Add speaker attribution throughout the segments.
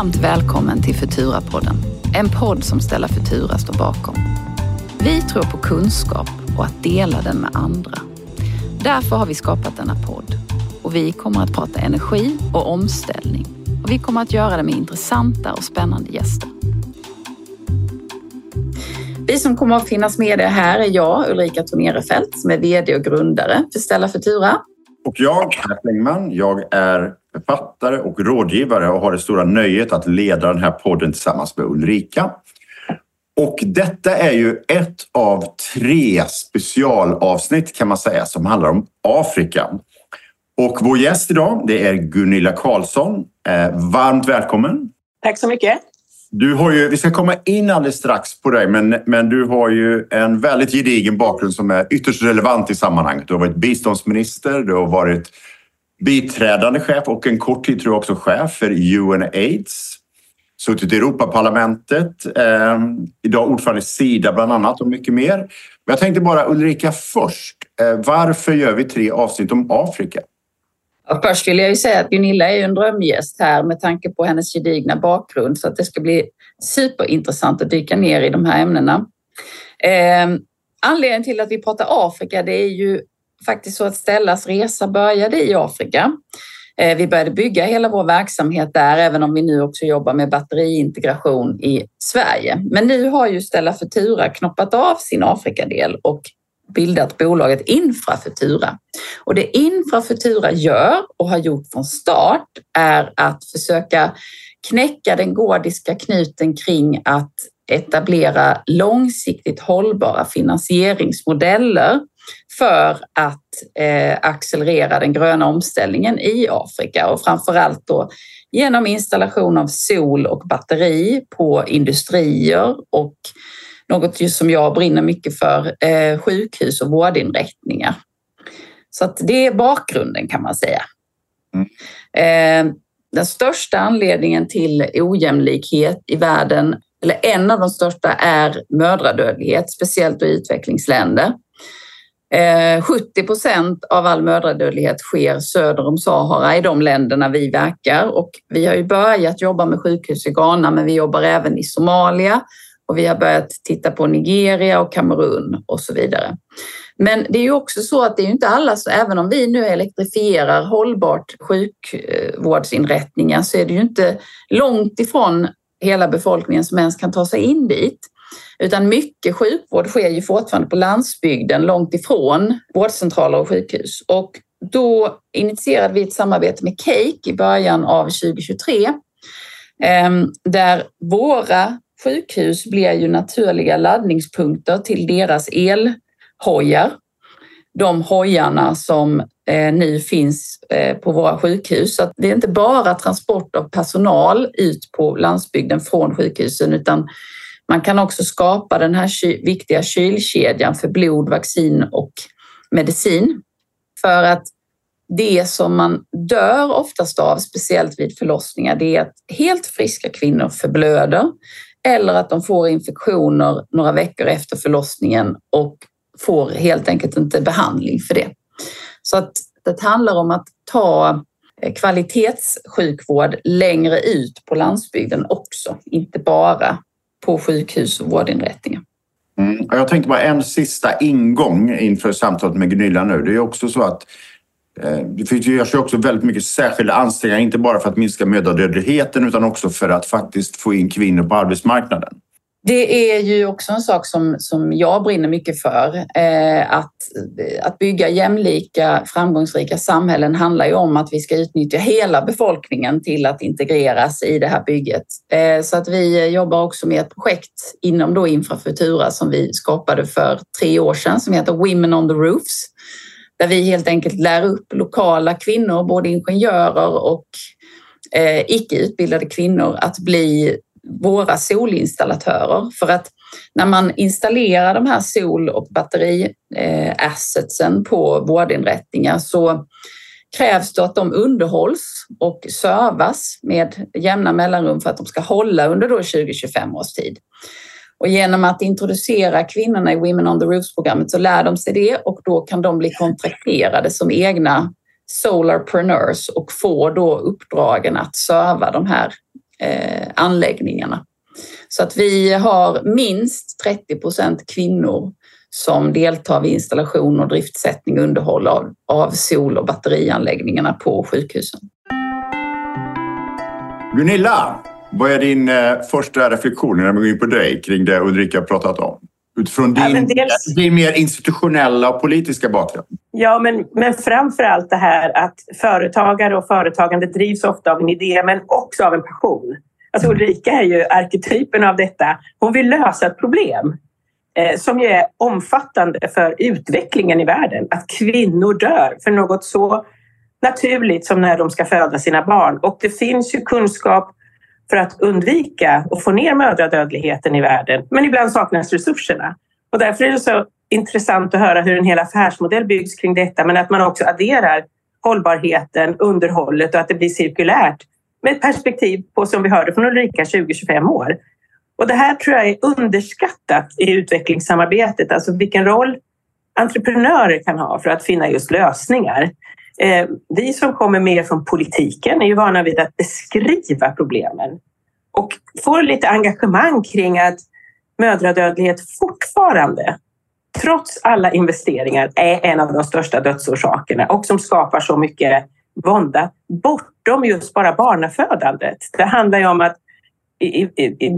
Speaker 1: Varmt välkommen till Futura-podden. En podd som Stella Futura står bakom. Vi tror på kunskap och att dela den med andra. Därför har vi skapat denna podd. Och vi kommer att prata energi och omställning. Och vi kommer att göra det med intressanta och spännande gäster. Vi som kommer att finnas med er här är jag, Ulrika Tornerefelt, som är VD och grundare för Stella Futura.
Speaker 2: Och jag, Per Flengman, jag är författare och rådgivare och har det stora nöjet att leda den här podden tillsammans med Ulrika. Och detta är ju ett av tre specialavsnitt kan man säga som handlar om Afrika. Och vår gäst idag det är Gunilla Karlsson. Eh, varmt välkommen!
Speaker 3: Tack så mycket!
Speaker 2: Du har ju, vi ska komma in alldeles strax på dig, men, men du har ju en väldigt gedigen bakgrund som är ytterst relevant i sammanhanget. Du har varit biståndsminister, du har varit biträdande chef och en kort tid tror jag också chef för UNAIDS. Suttit i Europaparlamentet, eh, idag ordförande i Sida bland annat och mycket mer. Men jag tänkte bara Ulrika först, eh, varför gör vi tre avsnitt om Afrika?
Speaker 1: Och först vill jag ju säga att Gunilla är en drömgäst här med tanke på hennes gedigna bakgrund så att det ska bli superintressant att dyka ner i de här ämnena. Eh, anledningen till att vi pratar Afrika det är ju faktiskt så att Stellas resa började i Afrika. Eh, vi började bygga hela vår verksamhet där, även om vi nu också jobbar med batteriintegration i Sverige. Men nu har ju Stella Futura knoppat av sin Afrikadel och bildat bolaget Infrafutura. Och det Infrafutura gör och har gjort från start är att försöka knäcka den gordiska knuten kring att etablera långsiktigt hållbara finansieringsmodeller för att eh, accelerera den gröna omställningen i Afrika och framför allt då genom installation av sol och batteri på industrier och något just som jag brinner mycket för, eh, sjukhus och vårdinrättningar. Så att det är bakgrunden kan man säga. Mm. Eh, den största anledningen till ojämlikhet i världen, eller en av de största, är mödradödlighet, speciellt i utvecklingsländer. 70 procent av all mödradödlighet sker söder om Sahara i de länderna vi verkar och vi har ju börjat jobba med sjukhus i Ghana men vi jobbar även i Somalia och vi har börjat titta på Nigeria och Kamerun och så vidare. Men det är ju också så att det är inte alla, så även om vi nu elektrifierar hållbart sjukvårdsinrättningar så är det ju inte långt ifrån hela befolkningen som ens kan ta sig in dit. Utan mycket sjukvård sker ju fortfarande på landsbygden långt ifrån vårdcentraler och sjukhus. Och då initierade vi ett samarbete med Cake i början av 2023 ehm, där våra sjukhus blir ju naturliga laddningspunkter till deras elhojar. De hojarna som eh, nu finns eh, på våra sjukhus. Så det är inte bara transport av personal ut på landsbygden från sjukhusen utan man kan också skapa den här viktiga kylkedjan för blod, vaccin och medicin. För att det som man dör oftast av, speciellt vid förlossningar, det är att helt friska kvinnor förblöder eller att de får infektioner några veckor efter förlossningen och får helt enkelt inte behandling för det. Så att det handlar om att ta eh, kvalitetssjukvård längre ut på landsbygden också, inte bara på sjukhus och vårdinrättningar.
Speaker 2: Mm. Jag tänkte bara en sista ingång inför samtalet med Gunilla nu. Det är också så att Eh, det görs ju också väldigt mycket särskilda ansträngningar, inte bara för att minska mödradödligheten utan också för att faktiskt få in kvinnor på arbetsmarknaden.
Speaker 1: Det är ju också en sak som, som jag brinner mycket för. Eh, att, att bygga jämlika, framgångsrika samhällen handlar ju om att vi ska utnyttja hela befolkningen till att integreras i det här bygget. Eh, så att vi jobbar också med ett projekt inom då Infrafutura som vi skapade för tre år sedan som heter Women on the Roofs. Där vi helt enkelt lär upp lokala kvinnor, både ingenjörer och eh, icke utbildade kvinnor att bli våra solinstallatörer. För att när man installerar de här sol och batteriassetsen eh, på vårdinrättningar så krävs det att de underhålls och servas med jämna mellanrum för att de ska hålla under 20-25 års tid. Och genom att introducera kvinnorna i Women on the Roofs-programmet så lär de sig det och då kan de bli kontrakterade som egna solarpreneurs och få då uppdragen att serva de här eh, anläggningarna. Så att vi har minst 30 procent kvinnor som deltar vid installation och driftsättning och underhåll av, av sol och batterianläggningarna på sjukhusen.
Speaker 2: Gunilla, vad är din eh, första reflektion när vi går in på dig kring det Ulrika har pratat om? Utifrån din, ja, dels... din mer institutionella och politiska bakgrund.
Speaker 3: Ja, men, men framför allt det här att företagare och företagande drivs ofta av en idé men också av en passion. Alltså Ulrika är ju arketypen av detta. Hon vill lösa ett problem eh, som ju är omfattande för utvecklingen i världen. Att kvinnor dör för något så naturligt som när de ska föda sina barn. Och det finns ju kunskap för att undvika och få ner mödradödligheten i världen. Men ibland saknas resurserna. Och därför är det så intressant att höra hur en hel affärsmodell byggs kring detta, men att man också adderar hållbarheten, underhållet och att det blir cirkulärt med ett perspektiv på, som vi hörde från Ulrika, 20-25 år. Och det här tror jag är underskattat i utvecklingssamarbetet, alltså vilken roll entreprenörer kan ha för att finna just lösningar. Eh, vi som kommer mer från politiken är ju vana vid att beskriva problemen och får lite engagemang kring att mödradödlighet fortfarande, trots alla investeringar, är en av de största dödsorsakerna och som skapar så mycket vånda bortom just bara barnafödandet. Det handlar ju om att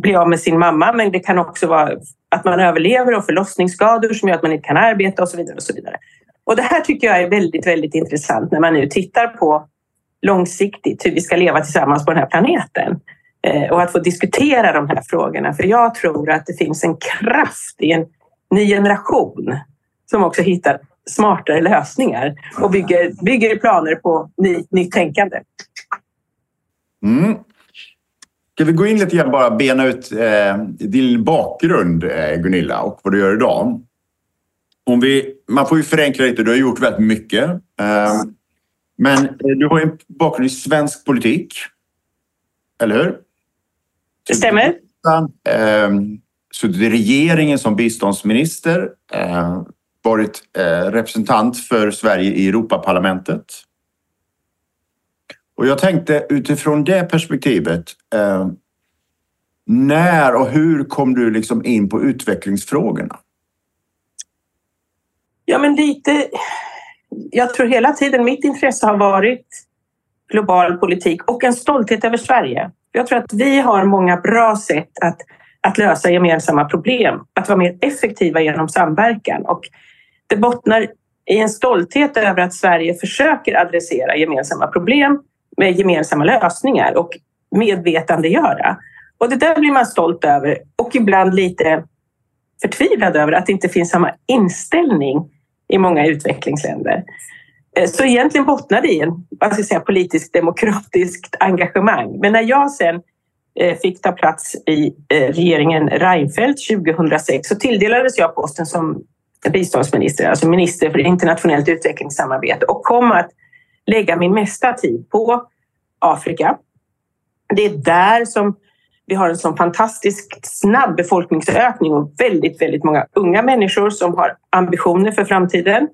Speaker 3: bli av med sin mamma, men det kan också vara att man överlever och förlossningsskador som gör att man inte kan arbeta och så vidare. Och så vidare. Och det här tycker jag är väldigt, väldigt intressant när man nu tittar på långsiktigt hur vi ska leva tillsammans på den här planeten eh, och att få diskutera de här frågorna. För jag tror att det finns en kraft i en ny generation som också hittar smartare lösningar och bygger, bygger planer på ny, nytt tänkande.
Speaker 2: Mm. Ska vi gå in lite grann bara bena ut eh, din bakgrund, eh, Gunilla, och vad du gör idag? Om vi, man får ju förenkla lite, du har gjort väldigt mycket. Eh, men eh, du har en bakgrund i svensk politik, eller hur?
Speaker 3: Det stämmer.
Speaker 2: Eh, suttit i regeringen som biståndsminister, eh, varit eh, representant för Sverige i Europaparlamentet. Och jag tänkte utifrån det perspektivet, när och hur kom du liksom in på utvecklingsfrågorna?
Speaker 3: Ja, men lite... Jag tror hela tiden mitt intresse har varit global politik och en stolthet över Sverige. Jag tror att vi har många bra sätt att, att lösa gemensamma problem, att vara mer effektiva genom samverkan och det bottnar i en stolthet över att Sverige försöker adressera gemensamma problem med gemensamma lösningar och medvetandegöra. Och det där blir man stolt över och ibland lite förtvivlad över att det inte finns samma inställning i många utvecklingsländer. Eh, så egentligen bottnar det i en vad ska jag säga, politiskt demokratiskt engagemang. Men när jag sen eh, fick ta plats i eh, regeringen Reinfeldt 2006 så tilldelades jag posten som biståndsminister, alltså minister för internationellt utvecklingssamarbete och kom att lägga min mesta tid på Afrika. Det är där som vi har en sån fantastiskt snabb befolkningsökning och väldigt, väldigt många unga människor som har ambitioner för framtiden.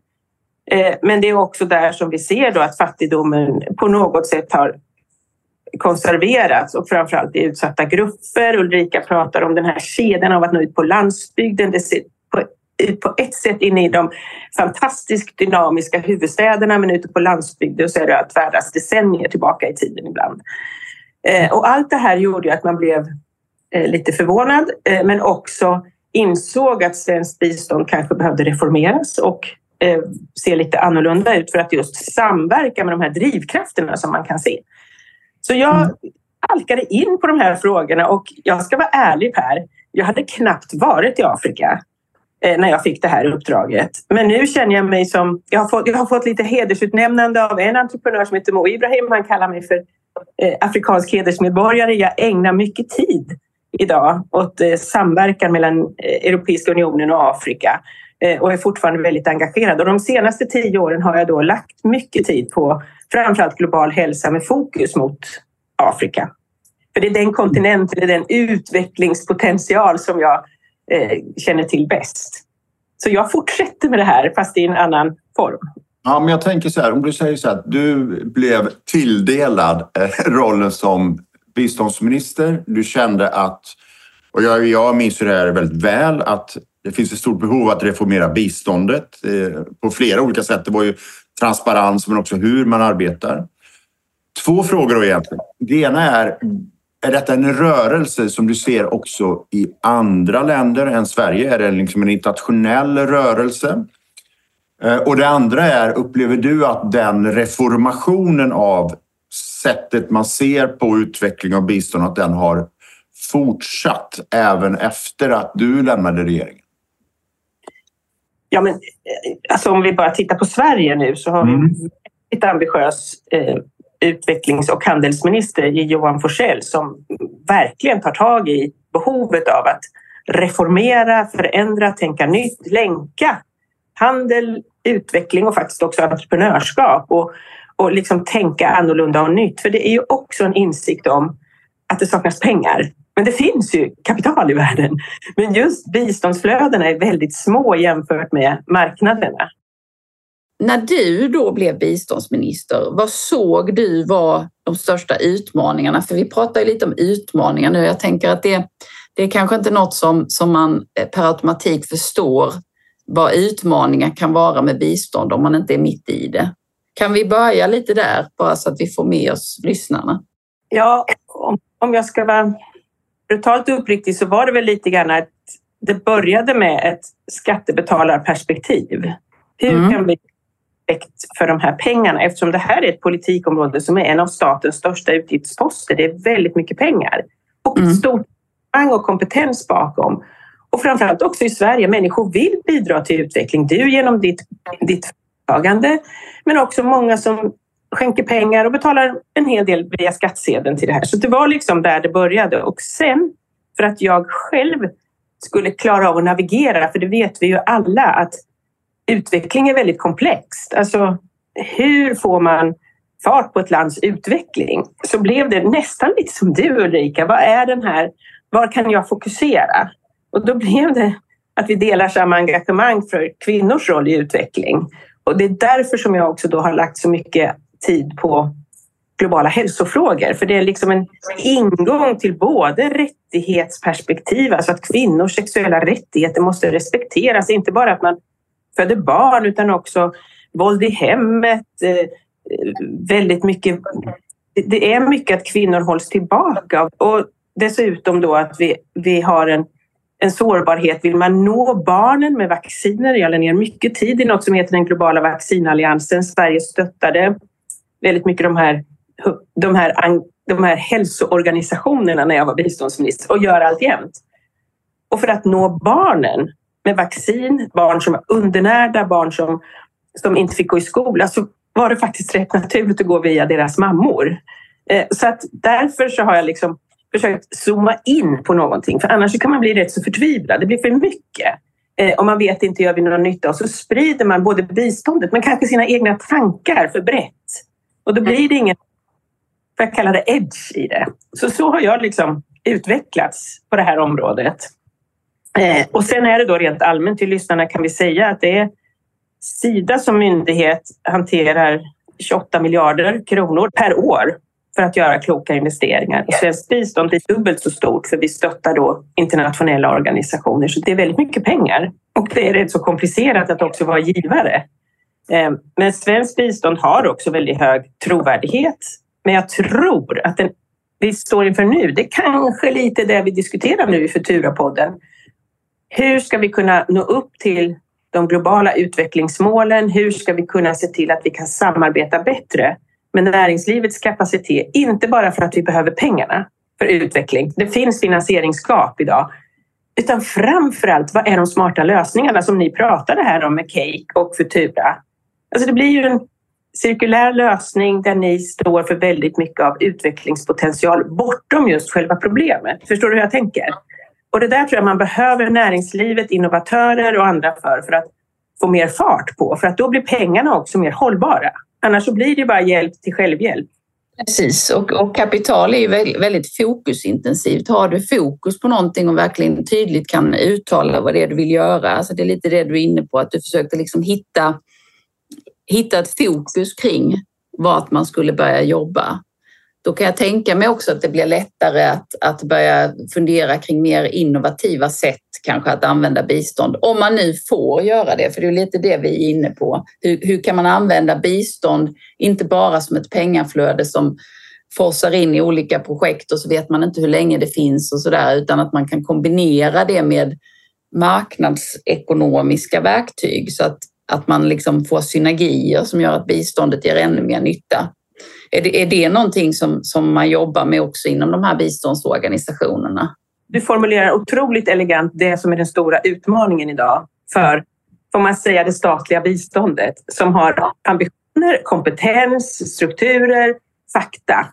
Speaker 3: Eh, men det är också där som vi ser då att fattigdomen på något sätt har konserverats och framförallt i utsatta grupper. Ulrika pratar om den här kedjan av att nå ut på landsbygden. Det ser på ett sätt inne i de fantastiskt dynamiska huvudstäderna men ute på landsbygden så är det att färdas decennier tillbaka i tiden ibland. Eh, och allt det här gjorde att man blev eh, lite förvånad eh, men också insåg att svenskt bistånd kanske behövde reformeras och se lite annorlunda ut för att just samverka med de här drivkrafterna som man kan se. Så jag mm. halkade in på de här frågorna och jag ska vara ärlig Per, jag hade knappt varit i Afrika när jag fick det här uppdraget. Men nu känner jag mig som... Jag har fått, jag har fått lite hedersutnämnande av en entreprenör som heter Mo Ibrahim. Han kallar mig för Eh, afrikansk hedersmedborgare. Jag ägnar mycket tid idag åt eh, samverkan mellan eh, Europeiska unionen och Afrika och är fortfarande väldigt engagerad. Och de senaste tio åren har jag då lagt mycket tid på framförallt global hälsa med fokus mot Afrika. För det är den kontinent, eller den utvecklingspotential som jag eh, känner till bäst. Så jag fortsätter med det här fast i en annan form.
Speaker 2: Ja, men jag tänker så här, om du säger så här, du blev tilldelad eh, rollen som biståndsminister. Du kände att, och jag, jag minns ju det här väldigt väl, att det finns ett stort behov att reformera biståndet eh, på flera olika sätt. Det var ju transparens men också hur man arbetar. Två frågor då egentligen. Det ena är, är detta en rörelse som du ser också i andra länder än Sverige? Är det liksom en internationell rörelse? Eh, och det andra är, upplever du att den reformationen av sättet man ser på utveckling av bistånd, att den har fortsatt även efter att du lämnade regeringen?
Speaker 3: Ja, men eh, alltså om vi bara tittar på Sverige nu så har mm. vi en väldigt ambitiös eh, utvecklings och handelsminister i Johan Forsell som verkligen tar tag i behovet av att reformera, förändra, tänka nytt, länka handel, utveckling och faktiskt också entreprenörskap och, och liksom tänka annorlunda och nytt. För det är ju också en insikt om att det saknas pengar. Men det finns ju kapital i världen. Men just biståndsflödena är väldigt små jämfört med marknaderna.
Speaker 1: När du då blev biståndsminister, vad såg du var de största utmaningarna? För vi pratar ju lite om utmaningar nu. Jag tänker att det, det är kanske inte något som, som man per automatik förstår vad utmaningar kan vara med bistånd om man inte är mitt i det. Kan vi börja lite där, bara så att vi får med oss lyssnarna?
Speaker 3: Ja, om jag ska vara brutalt uppriktig så var det väl lite grann att det började med ett skattebetalarperspektiv. Hur mm. kan vi för de här pengarna eftersom det här är ett politikområde som är en av statens största utgiftsposter. Det är väldigt mycket pengar och mm. ett stort och kompetens bakom. Och framförallt också i Sverige, människor vill bidra till utveckling. Du genom ditt, ditt företagande, men också många som skänker pengar och betalar en hel del via skattsedeln till det här. Så det var liksom där det började. Och sen, för att jag själv skulle klara av att navigera, för det vet vi ju alla att utveckling är väldigt komplext. Alltså, hur får man fart på ett lands utveckling? Så blev det nästan lite som du Ulrika, vad är den här, var kan jag fokusera? Och då blev det att vi delar samma engagemang för kvinnors roll i utveckling. Och det är därför som jag också då har lagt så mycket tid på globala hälsofrågor. För det är liksom en ingång till både rättighetsperspektiv, alltså att kvinnors sexuella rättigheter måste respekteras. Inte bara att man föder barn utan också våld i hemmet. Eh, väldigt mycket. Det är mycket att kvinnor hålls tillbaka och dessutom då att vi, vi har en en sårbarhet. Vill man nå barnen med vacciner? Jag lade ner mycket tid i något som heter den globala vaccinalliansen. Sverige stöttade väldigt mycket de här, de här, de här hälsoorganisationerna när jag var biståndsminister och gör alltjämt. Och för att nå barnen med vaccin, barn som var undernärda, barn som, som inte fick gå i skola, så var det faktiskt rätt naturligt att gå via deras mammor. Eh, så att därför så har jag liksom försökt zooma in på någonting, för annars kan man bli rätt så förtvivlad. Det blir för mycket. Eh, och man vet inte, gör vi någon nytta? Och så sprider man både biståndet men kanske sina egna tankar för brett. Och då blir det ingen, för jag kallar det, edge i det. Så så har jag liksom utvecklats på det här området. Eh, och sen är det då rent allmänt till lyssnarna kan vi säga att det är Sida som myndighet hanterar 28 miljarder kronor per år för att göra kloka investeringar. Och svenskt bistånd blir dubbelt så stort för vi stöttar då internationella organisationer. Så det är väldigt mycket pengar. Och det är rätt så komplicerat att också vara givare. Ehm, men svenskt bistånd har också väldigt hög trovärdighet. Men jag tror att den vi står inför nu, det är kanske lite det vi diskuterar nu i Futura-podden. Hur ska vi kunna nå upp till de globala utvecklingsmålen? Hur ska vi kunna se till att vi kan samarbeta bättre? Med näringslivets kapacitet, inte bara för att vi behöver pengarna för utveckling. Det finns finansieringsgap idag. Utan framförallt, vad är de smarta lösningarna som ni pratade här om med Cake och Futura? Alltså det blir ju en cirkulär lösning där ni står för väldigt mycket av utvecklingspotential bortom just själva problemet. Förstår du hur jag tänker? Och det där tror jag man behöver näringslivet, innovatörer och andra för, för att få mer fart på. För att då blir pengarna också mer hållbara. Annars så blir det bara hjälp till självhjälp.
Speaker 1: Precis, och, och, kapital är ju väldigt fokusintensivt. Har du fokus på någonting och verkligen tydligt kan uttala vad det är du vill göra, alltså det är lite det du är inne på, att du försökte liksom hitta, hitta ett fokus kring vart man skulle börja jobba då kan jag tänka mig också att det blir lättare att, att börja fundera kring mer innovativa sätt kanske att använda bistånd. Om man nu får göra det, för det är lite det vi är inne på. Hur, hur kan man använda bistånd, inte bara som ett pengaflöde som forsar in i olika projekt och så vet man inte hur länge det finns och sådär, utan att man kan kombinera det med marknadsekonomiska verktyg så att, att man liksom får synergier som gör att biståndet ger ännu mer nytta. Är det, är det någonting som, som man jobbar med också inom de här biståndsorganisationerna?
Speaker 3: Du formulerar otroligt elegant det som är den stora utmaningen idag för, får man säga, det statliga biståndet som har ambitioner, kompetens, strukturer, fakta.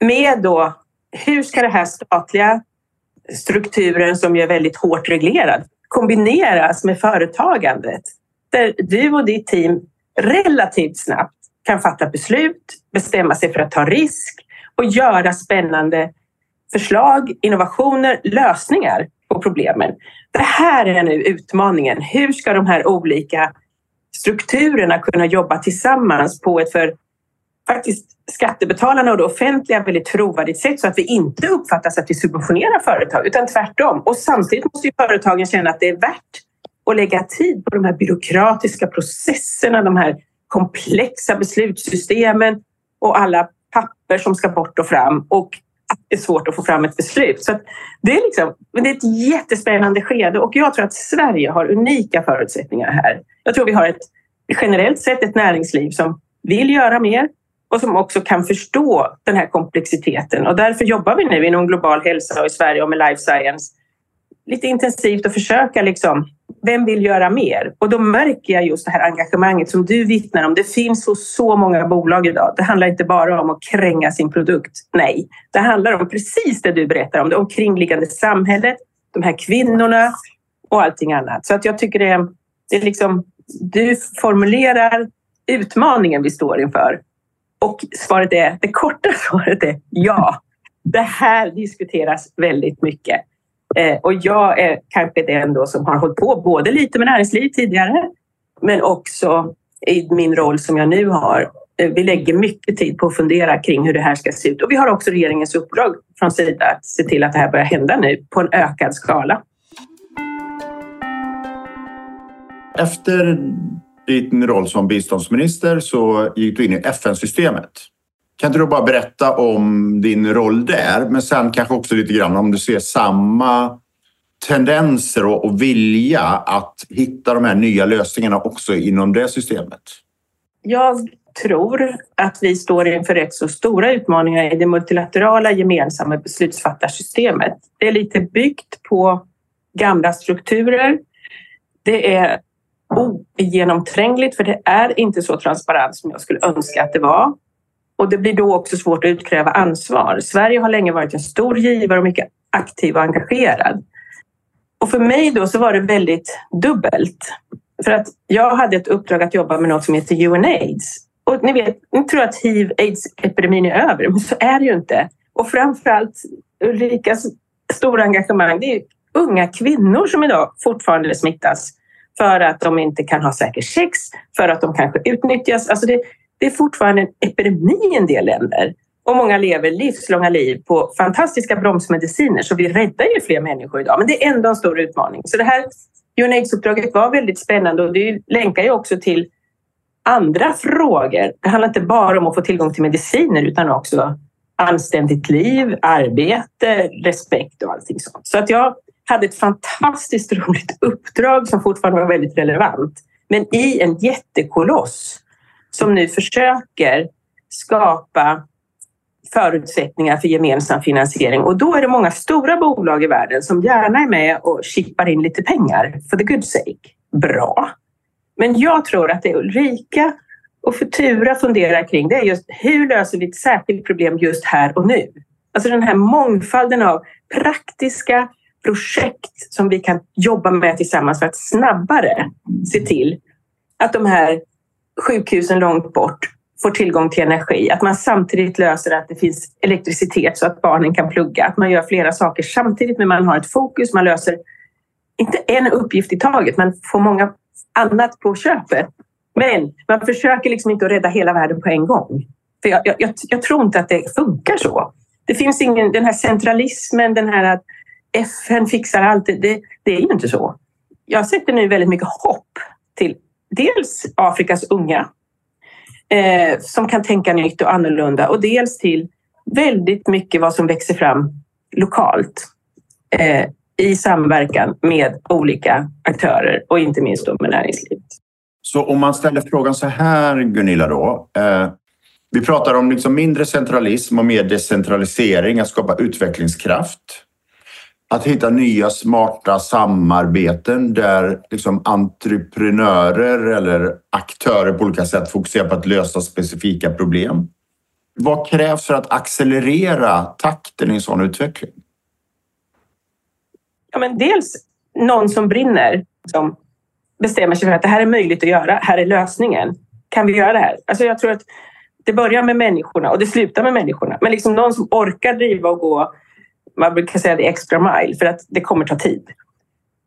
Speaker 3: Med då, hur ska den här statliga strukturen som är väldigt hårt reglerad kombineras med företagandet där du och ditt team relativt snabbt kan fatta beslut, bestämma sig för att ta risk och göra spännande förslag, innovationer, lösningar på problemen. Det här är nu utmaningen. Hur ska de här olika strukturerna kunna jobba tillsammans på ett för faktiskt skattebetalarna och det offentliga väldigt trovärdigt sätt så att vi inte uppfattas att vi subventionerar företag utan tvärtom. Och samtidigt måste ju företagen känna att det är värt att lägga tid på de här byråkratiska processerna, de här komplexa beslutssystemen och alla papper som ska bort och fram och att det är svårt att få fram ett beslut. Så det, är liksom, men det är ett jättespännande skede och jag tror att Sverige har unika förutsättningar här. Jag tror vi har ett generellt sett ett näringsliv som vill göra mer och som också kan förstå den här komplexiteten. Och därför jobbar vi nu inom global hälsa och i Sverige och med life science lite intensivt och försöka liksom, vem vill göra mer? Och då märker jag just det här engagemanget som du vittnar om. Det finns hos så många bolag idag. Det handlar inte bara om att kränga sin produkt. Nej, det handlar om precis det du berättar om. Det omkringliggande samhället, de här kvinnorna och allting annat. Så att jag tycker det är, det är liksom, du formulerar utmaningen vi står inför. Och svaret är, det korta svaret är ja. Det här diskuteras väldigt mycket. Eh, och jag är kanske den då som har hållit på både lite med näringsliv tidigare men också i min roll som jag nu har. Eh, vi lägger mycket tid på att fundera kring hur det här ska se ut och vi har också regeringens uppdrag från Sida att se till att det här börjar hända nu på en ökad skala.
Speaker 2: Efter din roll som biståndsminister så gick du in i FN-systemet. Kan inte du bara berätta om din roll där, men sen kanske också lite grann om du ser samma tendenser och vilja att hitta de här nya lösningarna också inom det systemet?
Speaker 3: Jag tror att vi står inför rätt så stora utmaningar i det multilaterala gemensamma beslutsfattarsystemet. Det är lite byggt på gamla strukturer. Det är ogenomträngligt för det är inte så transparent som jag skulle önska att det var. Och det blir då också svårt att utkräva ansvar. Sverige har länge varit en stor givare och mycket aktiv och engagerad. Och för mig då så var det väldigt dubbelt. För att jag hade ett uppdrag att jobba med något som heter UNAIDS. Och ni vet, ni tror att hiv-aids-epidemin är över, men så är det ju inte. Och framförallt Ulrikas stora engagemang, det är unga kvinnor som idag fortfarande smittas för att de inte kan ha säker sex, för att de kanske utnyttjas. Alltså det, det är fortfarande en epidemi i en del länder. Och många lever livslånga liv på fantastiska bromsmediciner så vi räddar ju fler människor idag. Men det är ändå en stor utmaning. Så det här UNAIDS-uppdraget var väldigt spännande och det länkar ju också till andra frågor. Det handlar inte bara om att få tillgång till mediciner utan också anständigt liv, arbete, respekt och allting sånt. Så att jag hade ett fantastiskt roligt uppdrag som fortfarande var väldigt relevant. Men i en jättekoloss som nu försöker skapa förutsättningar för gemensam finansiering. Och då är det många stora bolag i världen som gärna är med och chippar in lite pengar for the good sake. Bra. Men jag tror att det Ulrika och Futura funderar kring det är just hur löser vi ett särskilt problem just här och nu? Alltså den här mångfalden av praktiska projekt som vi kan jobba med tillsammans för att snabbare se till att de här sjukhusen långt bort får tillgång till energi. Att man samtidigt löser att det finns elektricitet så att barnen kan plugga. Att man gör flera saker samtidigt men man har ett fokus. Man löser inte en uppgift i taget, man får många annat på köpet. Men man försöker liksom inte att rädda hela världen på en gång. För jag, jag, jag, tror inte att det funkar så. Det finns ingen, den här centralismen, den här att FN fixar allt, det, det är ju inte så. Jag sätter nu väldigt mycket hopp till dels Afrikas unga eh, som kan tänka nytt och annorlunda och dels till väldigt mycket vad som växer fram lokalt eh, i samverkan med olika aktörer och inte minst då med näringslivet.
Speaker 2: Så om man ställer frågan så här, Gunilla då. Eh, vi pratar om liksom mindre centralism och mer decentralisering, att skapa utvecklingskraft. Att hitta nya smarta samarbeten där liksom entreprenörer eller aktörer på olika sätt fokuserar på att lösa specifika problem. Vad krävs för att accelerera takten i en sån utveckling?
Speaker 3: Ja, men dels någon som brinner, som bestämmer sig för att det här är möjligt att göra, här är lösningen. Kan vi göra det här? Alltså jag tror att det börjar med människorna och det slutar med människorna. Men liksom någon som orkar driva och gå, man brukar säga det extra mile, för att det kommer ta tid.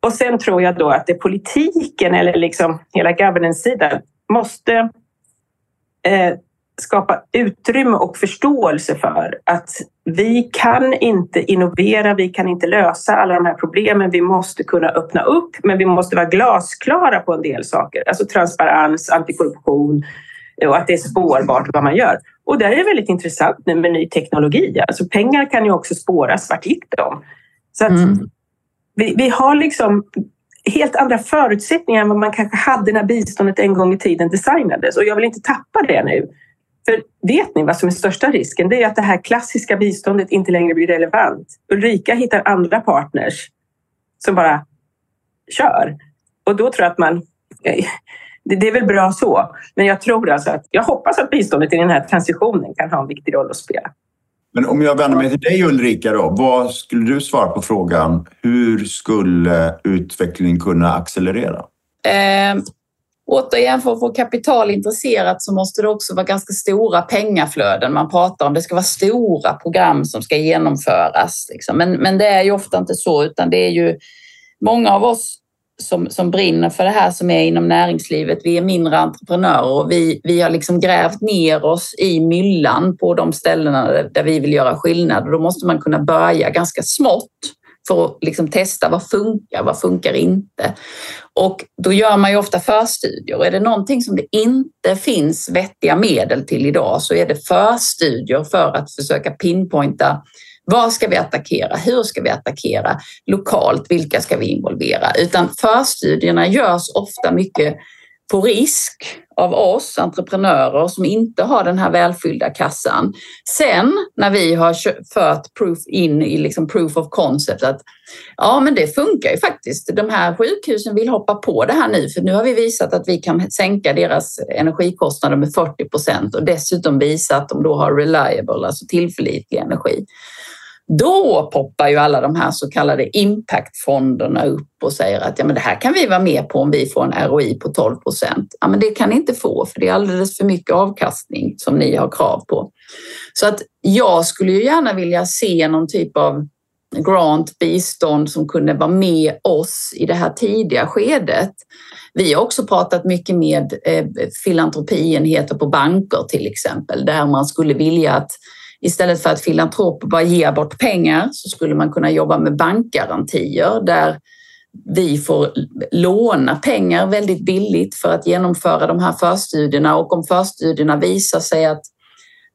Speaker 3: Och sen tror jag då att det politiken eller liksom hela governance-sidan måste eh, skapa utrymme och förståelse för att vi kan inte innovera, vi kan inte lösa alla de här problemen. Vi måste kunna öppna upp, men vi måste vara glasklara på en del saker. Alltså transparens, antikorruption och att det är spårbart vad man gör. Och där är det väldigt intressant nu med ny teknologi. Alltså pengar kan ju också spåras, vart gick de? Så mm. vi, vi har liksom helt andra förutsättningar än vad man kanske hade när biståndet en gång i tiden designades. Och jag vill inte tappa det nu. För vet ni vad som är största risken? Det är att det här klassiska biståndet inte längre blir relevant. Ulrika hittar andra partners som bara kör. Och då tror jag att man... Det är väl bra så, men jag tror alltså att jag hoppas att biståndet i den här transitionen kan ha en viktig roll att spela.
Speaker 2: Men om jag vänder mig till dig Ulrika då, vad skulle du svara på frågan? Hur skulle utvecklingen kunna accelerera?
Speaker 1: Eh, återigen, för att få kapital intresserat så måste det också vara ganska stora pengaflöden man pratar om. Det ska vara stora program som ska genomföras. Liksom. Men, men det är ju ofta inte så, utan det är ju många av oss som, som brinner för det här som är inom näringslivet. Vi är mindre entreprenörer och vi, vi har liksom grävt ner oss i myllan på de ställena där vi vill göra skillnad. Och då måste man kunna börja ganska smått för att liksom testa vad funkar, vad funkar inte? Och då gör man ju ofta förstudier. Är det någonting som det inte finns vettiga medel till idag så är det förstudier för att försöka pinpointa vad ska vi attackera? Hur ska vi attackera? Lokalt, vilka ska vi involvera? Utan förstudierna görs ofta mycket på risk av oss entreprenörer som inte har den här välfyllda kassan. Sen när vi har fört proof in i liksom proof of concept att ja, men det funkar ju faktiskt. De här sjukhusen vill hoppa på det här nu för nu har vi visat att vi kan sänka deras energikostnader med 40 procent och dessutom visa att de då har reliable, alltså tillförlitlig energi. Då poppar ju alla de här så kallade impactfonderna upp och säger att ja, men det här kan vi vara med på om vi får en ROI på 12 procent. Ja, men det kan ni inte få för det är alldeles för mycket avkastning som ni har krav på. Så att jag skulle ju gärna vilja se någon typ av grant, bistånd som kunde vara med oss i det här tidiga skedet. Vi har också pratat mycket med eh, filantropienheter på banker till exempel, där man skulle vilja att Istället för att filantroper bara ger bort pengar så skulle man kunna jobba med bankgarantier där vi får låna pengar väldigt billigt för att genomföra de här förstudierna och om förstudierna visar sig att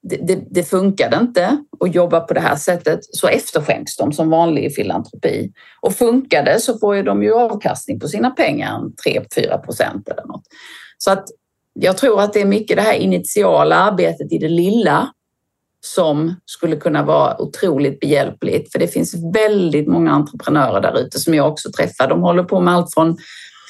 Speaker 1: det, det, det funkade inte att jobba på det här sättet så efterskänks de som vanlig filantropi. Och funkar det så får ju de ju avkastning på sina pengar, 3-4 procent eller något. Så att jag tror att det är mycket det här initiala arbetet i det lilla som skulle kunna vara otroligt behjälpligt. För det finns väldigt många entreprenörer där ute som jag också träffar. De håller på med allt från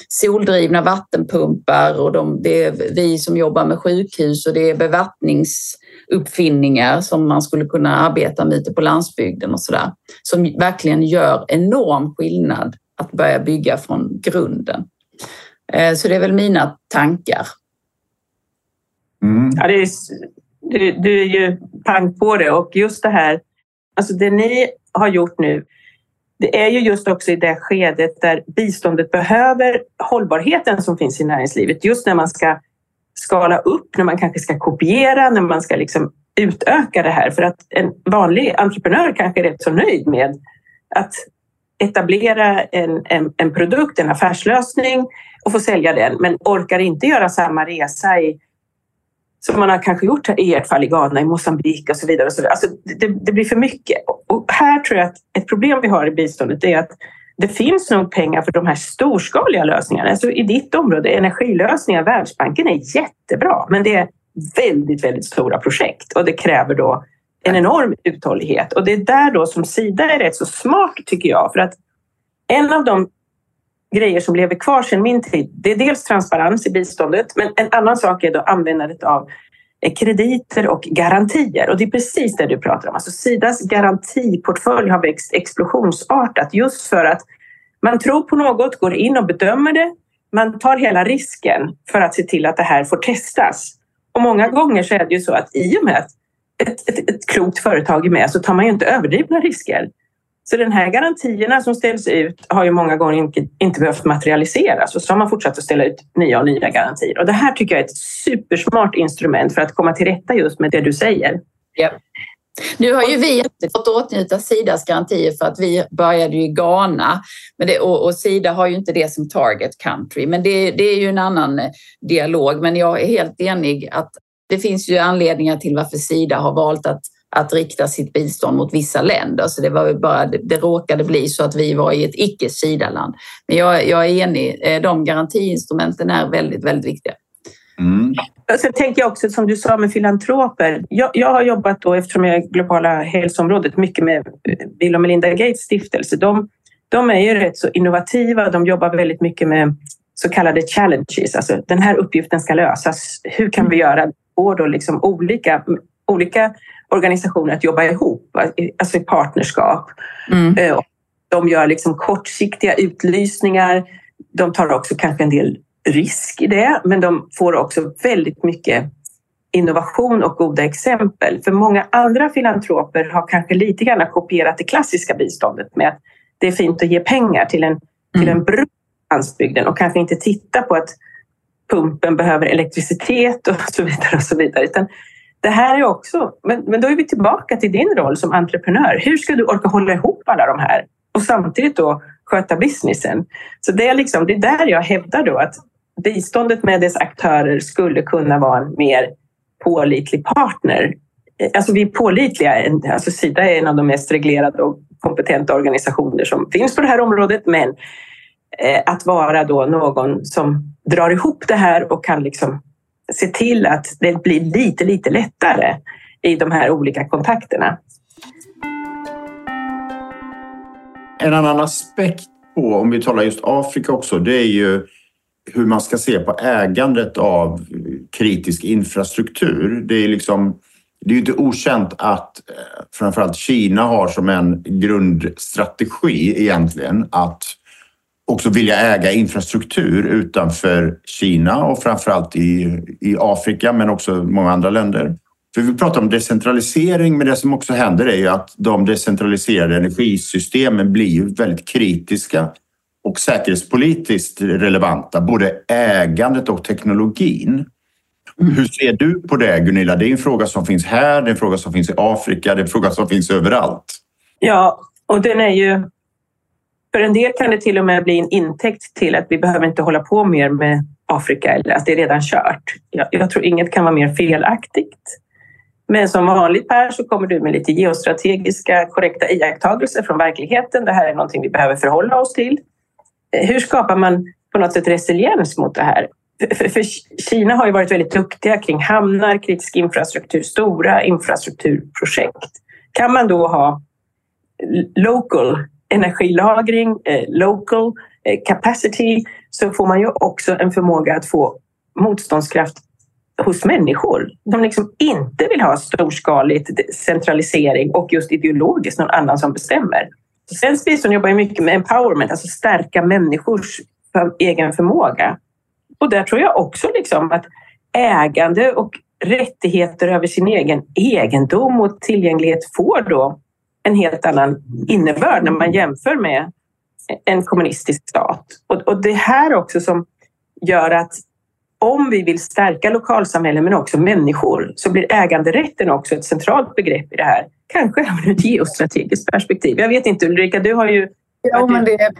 Speaker 1: soldrivna vattenpumpar och de, det är vi som jobbar med sjukhus och det är bevattningsuppfinningar som man skulle kunna arbeta med ute på landsbygden och sådär. Som verkligen gör enorm skillnad att börja bygga från grunden. Eh, så det är väl mina tankar.
Speaker 3: Mm. Ja, det är du, du är ju pang på det och just det här, alltså det ni har gjort nu, det är ju just också i det skedet där biståndet behöver hållbarheten som finns i näringslivet. Just när man ska skala upp, när man kanske ska kopiera, när man ska liksom utöka det här för att en vanlig entreprenör kanske är rätt så nöjd med att etablera en, en, en produkt, en affärslösning och få sälja den men orkar inte göra samma resa i som man har kanske gjort i ert fall i Ghana, i Mosambik och så vidare. Och så vidare. Alltså, det, det, blir för mycket. Och här tror jag att ett problem vi har i biståndet är att det finns nog pengar för de här storskaliga lösningarna. Alltså I ditt område, energilösningar, Världsbanken är jättebra, men det är väldigt, väldigt stora projekt och det kräver då en enorm uthållighet. Och det är där då som Sida är rätt så smart tycker jag, för att en av de grejer som lever kvar sedan min tid, det är dels transparens i biståndet, men en annan sak är då användandet av eh, krediter och garantier. Och det är precis det du pratar om. Alltså Sidas garantiportfölj har växt explosionsartat just för att man tror på något, går in och bedömer det. Man tar hela risken för att se till att det här får testas. Och många gånger så är det ju så att i och med att ett, ett, ett klokt företag är med så tar man ju inte överdrivna risker. Så de här garantierna som ställs ut har ju många gånger inte, inte behövt materialiseras och så har man fortsatt att ställa ut nya och nya garantier. Och det här tycker jag är ett supersmart instrument för att komma till rätta just med det du säger.
Speaker 1: Yep. Nu har ju vi inte fått åtnjuta Sidas garantier för att vi började i Ghana men det, och, och, Sida har ju inte det som target country. Men det, det, är ju en annan eh, dialog. Men jag är helt enig att det finns ju anledningar till varför Sida har valt att att rikta sitt bistånd mot vissa länder. Så det, var bara, det, det råkade bli så att vi var i ett icke-Sidaland. Men jag, jag är enig, eh, de garantiinstrumenten är väldigt, väldigt viktiga.
Speaker 3: Mm. Sen tänker jag också som du sa med filantroper. Jag, jag har jobbat då, eftersom jag är globala hälsoområdet, mycket med Bill och Melinda Gates stiftelse. De, de är ju rätt så innovativa. De jobbar väldigt mycket med så kallade challenges. Alltså den här uppgiften ska lösas. Hur kan vi göra? Går då liksom olika, olika organisationer att jobba ihop, alltså i partnerskap. Mm. Eh, de gör liksom kortsiktiga utlysningar. De tar också kanske en del risk i det, men de får också väldigt mycket innovation och goda exempel. För många andra filantroper har kanske lite grann kopierat det klassiska biståndet med att det är fint att ge pengar till en, till en bro landsbygden och kanske inte titta på att pumpen behöver elektricitet och så vidare. Och så vidare. Utan det här är också, men, men då är vi tillbaka till din roll som entreprenör. Hur ska du orka hålla ihop alla de här och samtidigt då sköta businessen? Så det är, liksom, det är där jag hävdar då att biståndet med dess aktörer skulle kunna vara en mer pålitlig partner. Alltså vi är pålitliga, alltså Sida är en av de mest reglerade och kompetenta organisationer som finns på det här området, men eh, att vara då någon som drar ihop det här och kan liksom se till att det blir lite, lite lättare i de här olika kontakterna.
Speaker 2: En annan aspekt på, om vi talar just Afrika också, det är ju hur man ska se på ägandet av kritisk infrastruktur. Det är liksom det är inte okänt att eh, framförallt Kina har som en grundstrategi egentligen att också vilja äga infrastruktur utanför Kina och framförallt i, i Afrika men också många andra länder. För vi pratar om decentralisering men det som också händer är ju att de decentraliserade energisystemen blir ju väldigt kritiska och säkerhetspolitiskt relevanta, både ägandet och teknologin. Mm. Hur ser du på det Gunilla? Det är en fråga som finns här, det är en fråga som finns i Afrika, det är en fråga som finns överallt.
Speaker 3: Ja, och den är ju för en del kan det till och med bli en intäkt till att vi behöver inte hålla på mer med Afrika eller att det är redan kört. Jag, jag tror inget kan vara mer felaktigt. Men som vanligt Per så kommer du med lite geostrategiska korrekta iakttagelser från verkligheten. Det här är någonting vi behöver förhålla oss till. Eh, hur skapar man på något sätt resiliens mot det här? För, för Kina har ju varit väldigt duktiga kring hamnar, kritisk infrastruktur, stora infrastrukturprojekt. Kan man då ha local energilagring, eh, local eh, capacity, så får man ju också en förmåga att få motståndskraft hos människor. De liksom inte vill ha storskaligt centralisering och just ideologiskt någon annan som bestämmer. Svenskt bistånd jobbar mycket med empowerment, alltså stärka människors egen förmåga. Och där tror jag också liksom att ägande och rättigheter över sin egen egendom och tillgänglighet får då en helt annan innebörd när man jämför med en kommunistisk stat. Och, och det här också som gör att om vi vill stärka lokalsamhällen men också människor så blir äganderätten också ett centralt begrepp i det här. Kanske ur ett geostrategiskt perspektiv. Jag vet inte Ulrika, du har ju
Speaker 1: Ja, men det, är,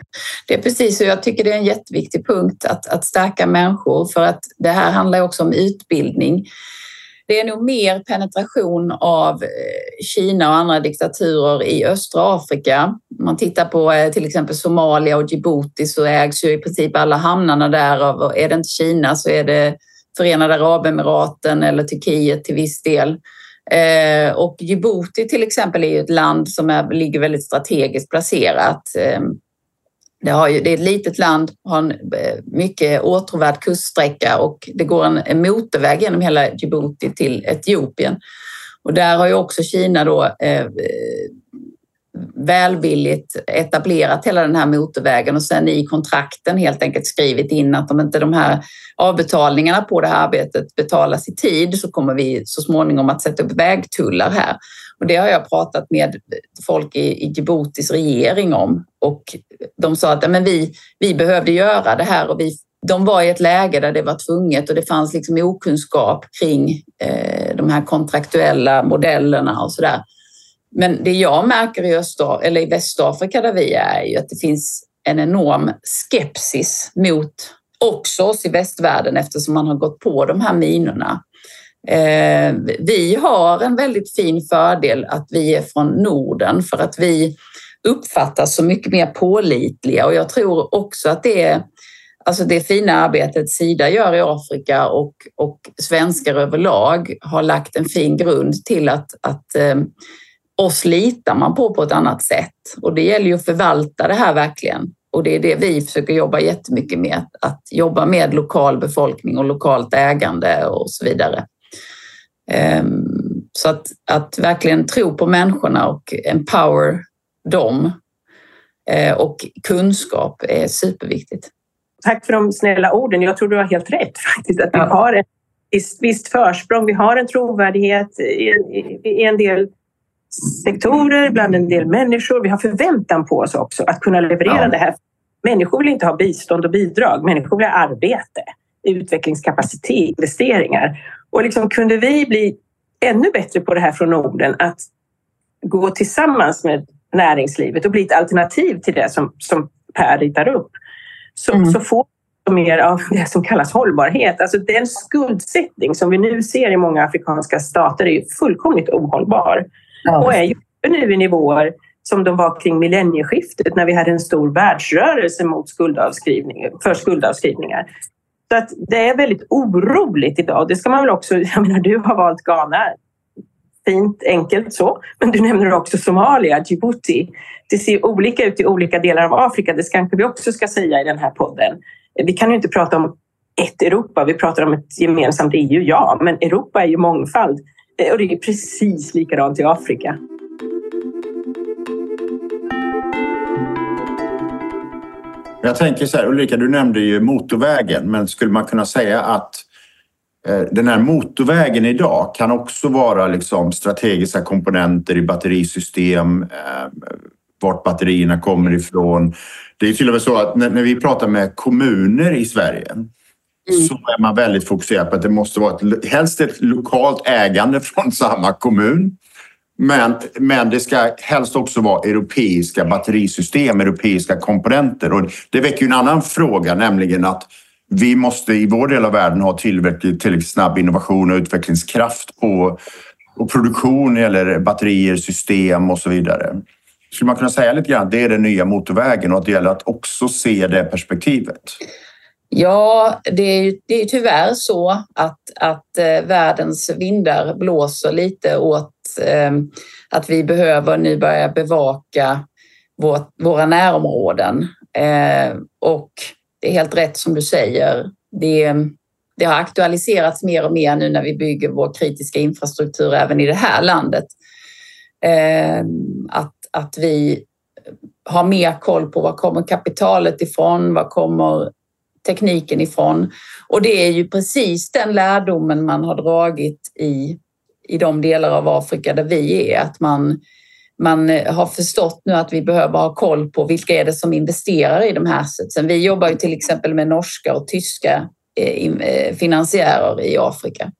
Speaker 1: det är precis så. Jag tycker det är en jätteviktig punkt att, att stärka människor för att det här handlar också om utbildning. Det är nog mer penetration av eh, Kina och andra diktaturer i östra Afrika. Om man tittar på eh, till exempel Somalia och Djibouti så ägs ju i princip alla hamnarna där av, är det inte Kina så är det Förenade Arabemiraten eller Turkiet till viss del. Eh, och Djibouti till exempel är ju ett land som är, ligger väldigt strategiskt placerat. Ehm, det, har ju, det är ett litet land, har en eh, mycket åtråvärd kuststräcka och det går en, en motorväg genom hela Djibouti till Etiopien. Och där har ju också Kina då eh, välvilligt etablerat hela den här motorvägen och sen i kontrakten helt enkelt skrivit in att om inte de här avbetalningarna på det här arbetet betalas i tid så kommer vi så småningom att sätta upp vägtullar här. Och det har jag pratat med folk i, i Djiboutis regering om och de sa att men vi, vi behövde göra det här och vi, de var i ett läge där det var tvunget och det fanns liksom okunskap kring eh, de här kontraktuella modellerna och sådär. Men det jag märker i, Östra, eller i Västafrika där vi är, är ju att det finns en enorm skepsis mot också oss i västvärlden eftersom man har gått på de här minorna. Eh, vi har en väldigt fin fördel att vi är från Norden för att vi uppfattas som mycket mer pålitliga och jag tror också att det är alltså det fina arbetet Sida gör i Afrika och, och svenskar överlag har lagt en fin grund till att, att eh, oss litar man på på ett annat sätt och det gäller ju att förvalta det här verkligen. Och det är det vi försöker jobba jättemycket med, att jobba med lokal befolkning och lokalt ägande och så vidare. Ehm, så att, att verkligen tro på människorna och empower dem eh, och kunskap är superviktigt.
Speaker 3: Tack för de snälla orden. Jag tror du har helt rätt faktiskt, att vi har ett visst, visst försprång. Vi har en trovärdighet i en, i en del sektorer, bland en del människor. Vi har förväntan på oss också att kunna leverera ja. det här. Människor vill inte ha bistånd och bidrag. Människor vill ha arbete, utvecklingskapacitet, investeringar. Och liksom kunde vi bli ännu bättre på det här från Norden, att gå tillsammans med näringslivet och bli ett alternativ till det som, som Per ritar upp, så, mm. så får vi mer av det som kallas hållbarhet. Alltså den skuldsättning som vi nu ser i många afrikanska stater är fullkomligt ohållbar. Ja. Och är ju nu i nivåer som de var kring millennieskiftet när vi hade en stor världsrörelse mot skuldavskrivning, för skuldavskrivningar. Så att det är väldigt oroligt idag. Det ska man väl också, jag menar du har valt Ghana, fint, enkelt så. Men du nämner också Somalia, Djibouti. Det ser olika ut i olika delar av Afrika, det kanske vi också ska säga i den här podden. Vi kan ju inte prata om ett Europa, vi pratar om ett gemensamt EU, ja, men Europa är ju mångfald. Eh, och det är precis likadant i Afrika.
Speaker 2: Jag tänker så här, Ulrika, du nämnde ju motorvägen, men skulle man kunna säga att eh, den här motorvägen idag kan också vara liksom strategiska komponenter i batterisystem, eh, vart batterierna kommer ifrån. Det är till och med så att när vi pratar med kommuner i Sverige Mm. så är man väldigt fokuserad på att det måste vara ett, helst ett lokalt ägande från samma kommun. Men, men det ska helst också vara europeiska batterisystem, europeiska komponenter. Och det väcker ju en annan fråga, nämligen att vi måste i vår del av världen ha tillräckligt, tillräckligt snabb innovation och utvecklingskraft på och produktion när det gäller batterier, system och så vidare. Skulle man kunna säga lite grann, det är den nya motorvägen och att det gäller att också se det perspektivet?
Speaker 1: Ja, det är ju det är tyvärr så att, att eh, världens vindar blåser lite åt eh, att vi behöver nu börja bevaka vårt, våra närområden. Eh, och det är helt rätt som du säger. Det, det har aktualiserats mer och mer nu när vi bygger vår kritiska infrastruktur även i det här landet. Eh, att, att vi har mer koll på var kommer kapitalet ifrån? Var kommer tekniken ifrån. Och det är ju precis den lärdomen man har dragit i, i de delar av Afrika där vi är. Att man, man eh, har förstått nu att vi behöver ha koll på vilka är det som investerar i de här assetsen. Vi jobbar ju till exempel med norska och tyska eh, eh, finansiärer i Afrika.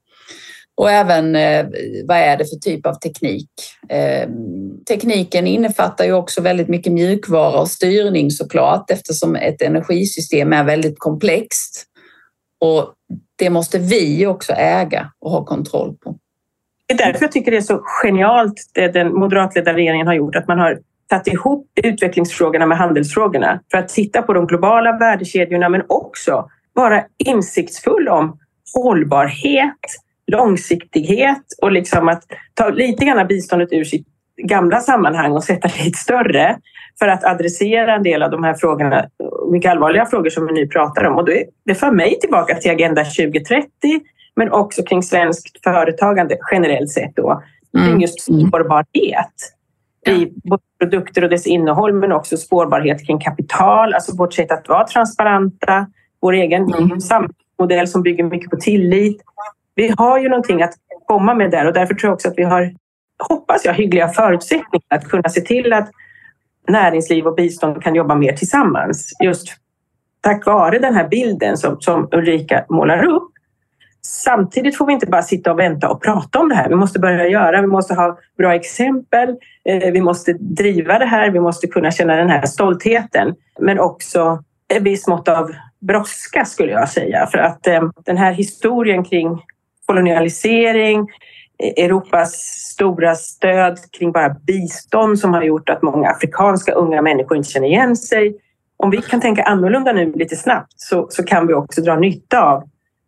Speaker 1: Och även eh, vad är det för typ av teknik? Ehm, tekniken innefattar ju också väldigt mycket mjukvara och styrning såklart eftersom ett energisystem är väldigt komplext. Och det måste vi också äga och ha kontroll på.
Speaker 3: Det är därför jag tycker det är så genialt det den moderatledda regeringen har gjort, att man har tagit ihop utvecklingsfrågorna med handelsfrågorna för att titta på de globala värdekedjorna men också vara insiktsfull om hållbarhet, långsiktighet och liksom att ta lite grann biståndet ur sitt gamla sammanhang och sätta det lite större för att adressera en del av de här frågorna, mycket allvarliga frågor som vi nu pratar om. Och det för mig tillbaka till Agenda 2030 men också kring svenskt företagande generellt sett då. Mm. Kring just spårbarhet i både produkter och dess innehåll men också spårbarhet kring kapital, alltså vårt sätt att vara transparenta, vår egen mm. samhällsmodell som bygger mycket på tillit. Vi har ju någonting att komma med där och därför tror jag också att vi har, hoppas jag, hyggliga förutsättningar att kunna se till att näringsliv och bistånd kan jobba mer tillsammans. Just tack vare den här bilden som, som Ulrika målar upp. Samtidigt får vi inte bara sitta och vänta och prata om det här. Vi måste börja göra, vi måste ha bra exempel, eh, vi måste driva det här, vi måste kunna känna den här stoltheten. Men också ett visst mått av brådska skulle jag säga. För att eh, den här historien kring kolonialisering, Europas stora stöd kring bara bistånd som har gjort att många afrikanska unga människor inte känner igen sig. Om vi kan tänka annorlunda nu lite snabbt så, så kan vi också dra nytta av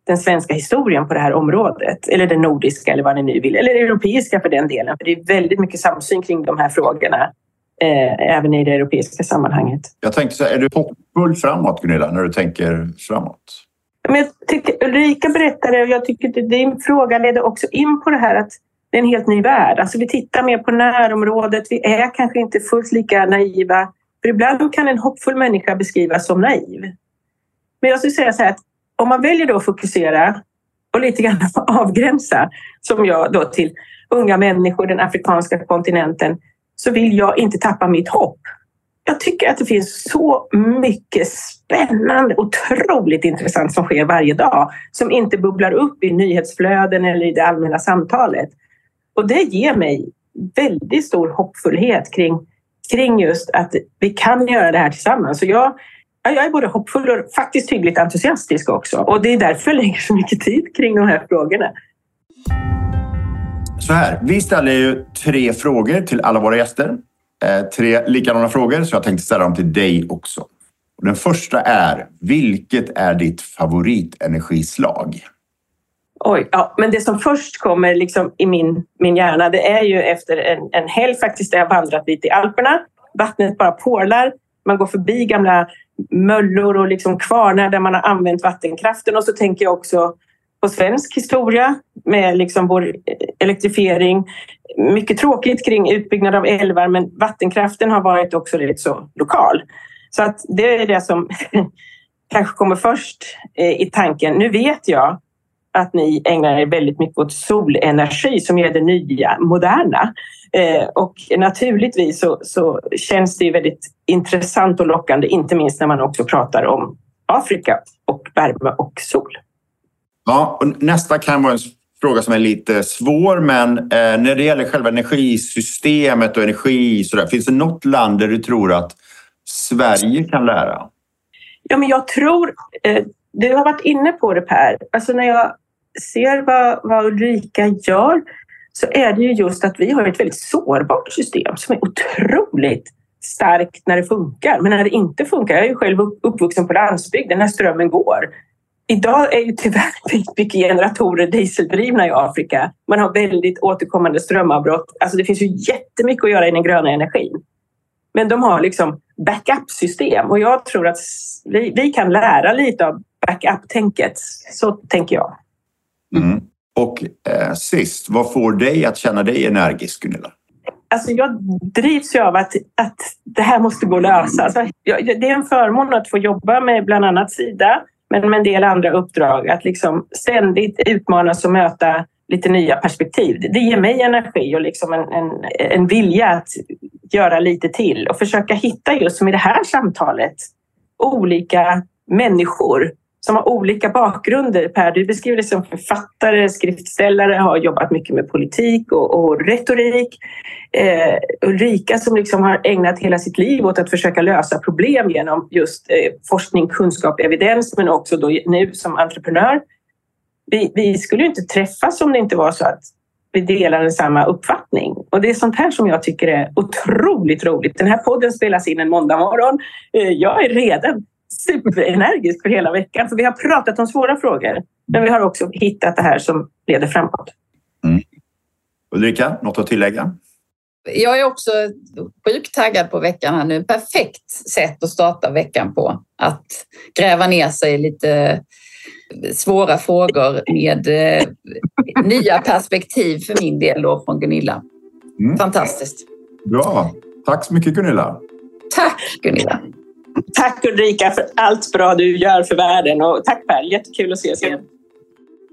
Speaker 3: den svenska historien på det här området. Eller den nordiska eller vad ni nu vill. Eller europeiska för den delen. För det är väldigt mycket samsyn kring de här frågorna. Eh, även i det europeiska sammanhanget.
Speaker 2: Jag tänkte så här, är du hoppfull framåt Gunilla, när du tänker framåt?
Speaker 3: Men jag tycker, Ulrika berättade och jag tycker att din fråga leder också in på det här att det är en helt ny värld. Alltså vi tittar mer på närområdet. Vi är kanske inte fullt lika naiva. För ibland kan en hoppfull människa beskrivas som naiv. Men jag skulle säga så här att om man väljer då att fokusera och lite grann avgränsa, som jag då till unga människor, den afrikanska kontinenten, så vill jag inte tappa mitt hopp jag tycker att det finns så mycket spännande, otroligt intressant som sker varje dag som inte bubblar upp i nyhetsflöden eller i det allmänna samtalet. Och det ger mig väldigt stor hoppfullhet kring, kring just att vi kan göra det här tillsammans. Så jag, jag är både hoppfull och faktiskt tydligt entusiastisk också. Och det är därför jag lägger så mycket tid kring de här frågorna.
Speaker 2: Så här, vi ställer ju tre frågor till alla våra gäster. Eh, tre likadana frågor, så jag tänkte ställa dem till dig också. Den första är, vilket är ditt favoritenergislag?
Speaker 3: Oj, ja, men det som först kommer liksom i min, min hjärna, det är ju efter en, en helg faktiskt där jag vandrat lite i Alperna. Vattnet bara porlar. Man går förbi gamla möllor och liksom kvarnar där man har använt vattenkraften och så tänker jag också på svensk historia med liksom vår elektrifiering. Mycket tråkigt kring utbyggnad av älvar men vattenkraften har varit också rätt så lokal. Så att det är det som kanske kommer först eh, i tanken. Nu vet jag att ni ägnar er väldigt mycket åt solenergi som är det nya, moderna. Eh, och naturligtvis så, så känns det väldigt intressant och lockande, inte minst när man också pratar om Afrika och värme och sol.
Speaker 2: Ja, och nästa kan vara en fråga som är lite svår, men eh, när det gäller själva energisystemet och energi, så där, finns det något land där du tror att Sverige kan lära?
Speaker 3: Ja, men jag tror... Eh, du har varit inne på det Per. Alltså när jag ser vad, vad Ulrika gör så är det ju just att vi har ett väldigt sårbart system som är otroligt starkt när det funkar. Men när det inte funkar, jag är ju själv uppvuxen på landsbygden när strömmen går, Idag är ju tyvärr mycket generatorer dieseldrivna i Afrika. Man har väldigt återkommande strömavbrott. Alltså det finns ju jättemycket att göra i den gröna energin. Men de har liksom backup-system och jag tror att vi, vi kan lära lite av backup-tänket. Så tänker jag.
Speaker 2: Mm. Och eh, sist, vad får dig att känna dig energisk, Gunilla?
Speaker 3: Alltså jag drivs ju av att, att det här måste gå att lösa. Alltså, det är en förmån att få jobba med bland annat Sida men med en del andra uppdrag. Att liksom ständigt utmanas och möta lite nya perspektiv. Det ger mig energi och liksom en, en, en vilja att göra lite till och försöka hitta just som i det här samtalet olika människor som har olika bakgrunder. Per, du beskriver dig som författare, skriftställare, har jobbat mycket med politik och, och retorik. Eh, Ulrika som liksom har ägnat hela sitt liv åt att försöka lösa problem genom just eh, forskning, kunskap, evidens, men också då nu som entreprenör. Vi, vi skulle ju inte träffas om det inte var så att vi delar samma uppfattning. Och det är sånt här som jag tycker är otroligt roligt. Den här podden spelas in en måndag morgon. Eh, jag är redan superenergisk för hela veckan. För vi har pratat om svåra frågor. Men vi har också hittat det här som leder framåt.
Speaker 2: Mm. Ulrika, något att tillägga?
Speaker 1: Jag är också sjukt taggad på veckan här nu. Perfekt sätt att starta veckan på. Att gräva ner sig i lite svåra frågor med eh, nya perspektiv för min del då från Gunilla. Mm. Fantastiskt.
Speaker 2: Bra. Tack så mycket Gunilla.
Speaker 1: Tack Gunilla.
Speaker 3: Tack Ulrika för allt bra du gör för världen och tack Per, jättekul att ses igen.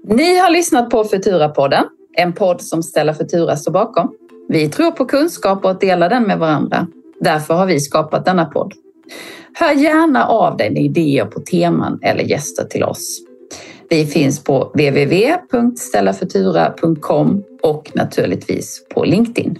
Speaker 1: Ni har lyssnat på Futura-podden, en podd som Stella Futura står bakom. Vi tror på kunskap och att dela den med varandra. Därför har vi skapat denna podd. Hör gärna av dig med idéer på teman eller gäster till oss. Vi finns på www.stellafutura.com och naturligtvis på LinkedIn.